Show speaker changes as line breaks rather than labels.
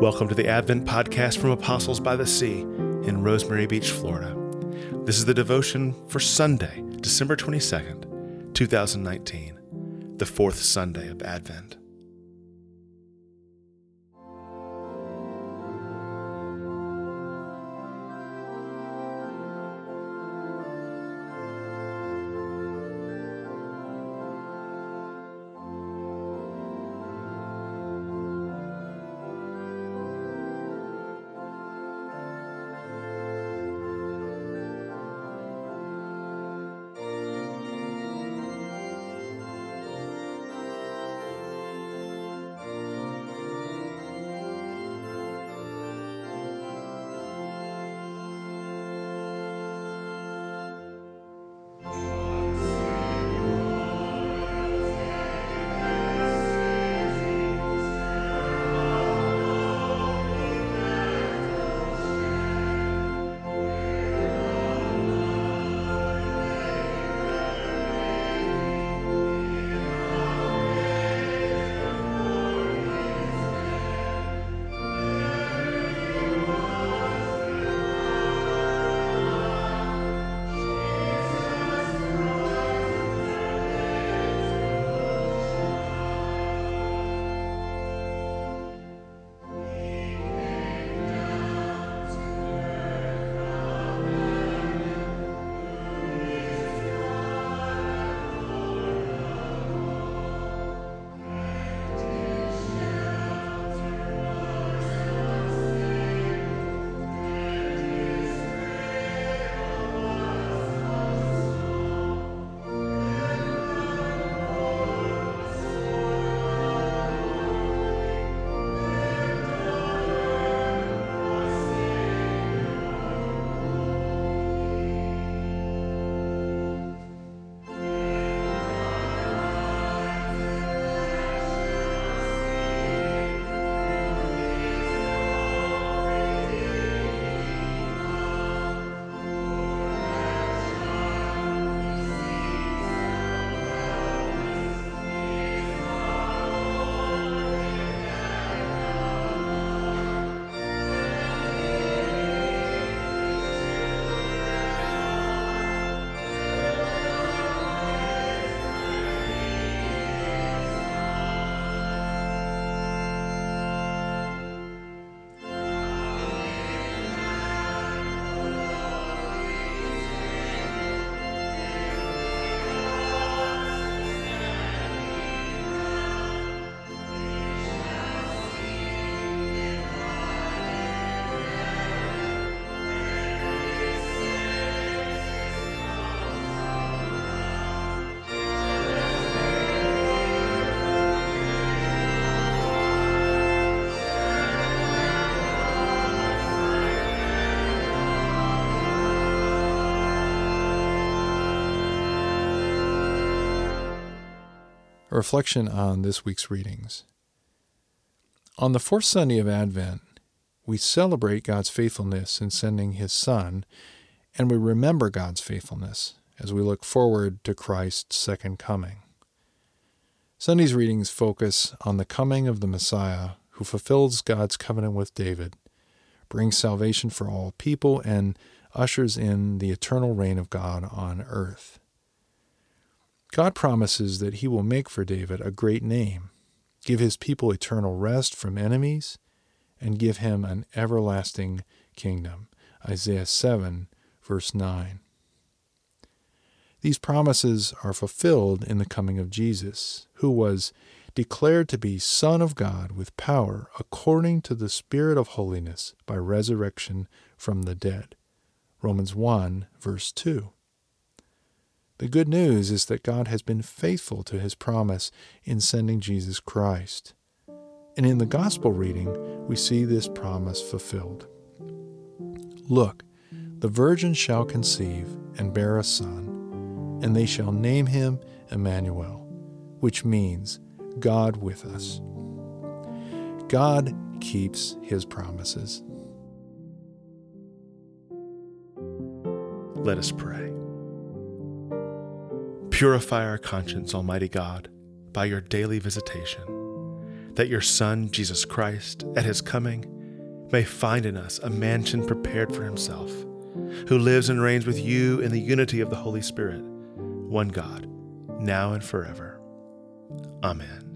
Welcome to the Advent podcast from Apostles by the Sea in Rosemary Beach, Florida. This is the devotion for Sunday, December 22nd, 2019, the fourth Sunday of Advent.
Reflection on this week's readings. On the fourth Sunday of Advent, we celebrate God's faithfulness in sending His Son, and we remember God's faithfulness as we look forward to Christ's second coming. Sunday's readings focus on the coming of the Messiah who fulfills God's covenant with David, brings salvation for all people, and ushers in the eternal reign of God on earth. God promises that he will make for David a great name, give his people eternal rest from enemies, and give him an everlasting kingdom. Isaiah 7, verse 9. These promises are fulfilled in the coming of Jesus, who was declared to be Son of God with power according to the Spirit of holiness by resurrection from the dead. Romans 1, verse 2. The good news is that God has been faithful to his promise in sending Jesus Christ. And in the gospel reading, we see this promise fulfilled. Look, the virgin shall conceive and bear a son, and they shall name him Emmanuel, which means God with us. God keeps his promises.
Let us pray. Purify our conscience, Almighty God, by your daily visitation, that your Son, Jesus Christ, at his coming, may find in us a mansion prepared for himself, who lives and reigns with you in the unity of the Holy Spirit, one God, now and forever. Amen.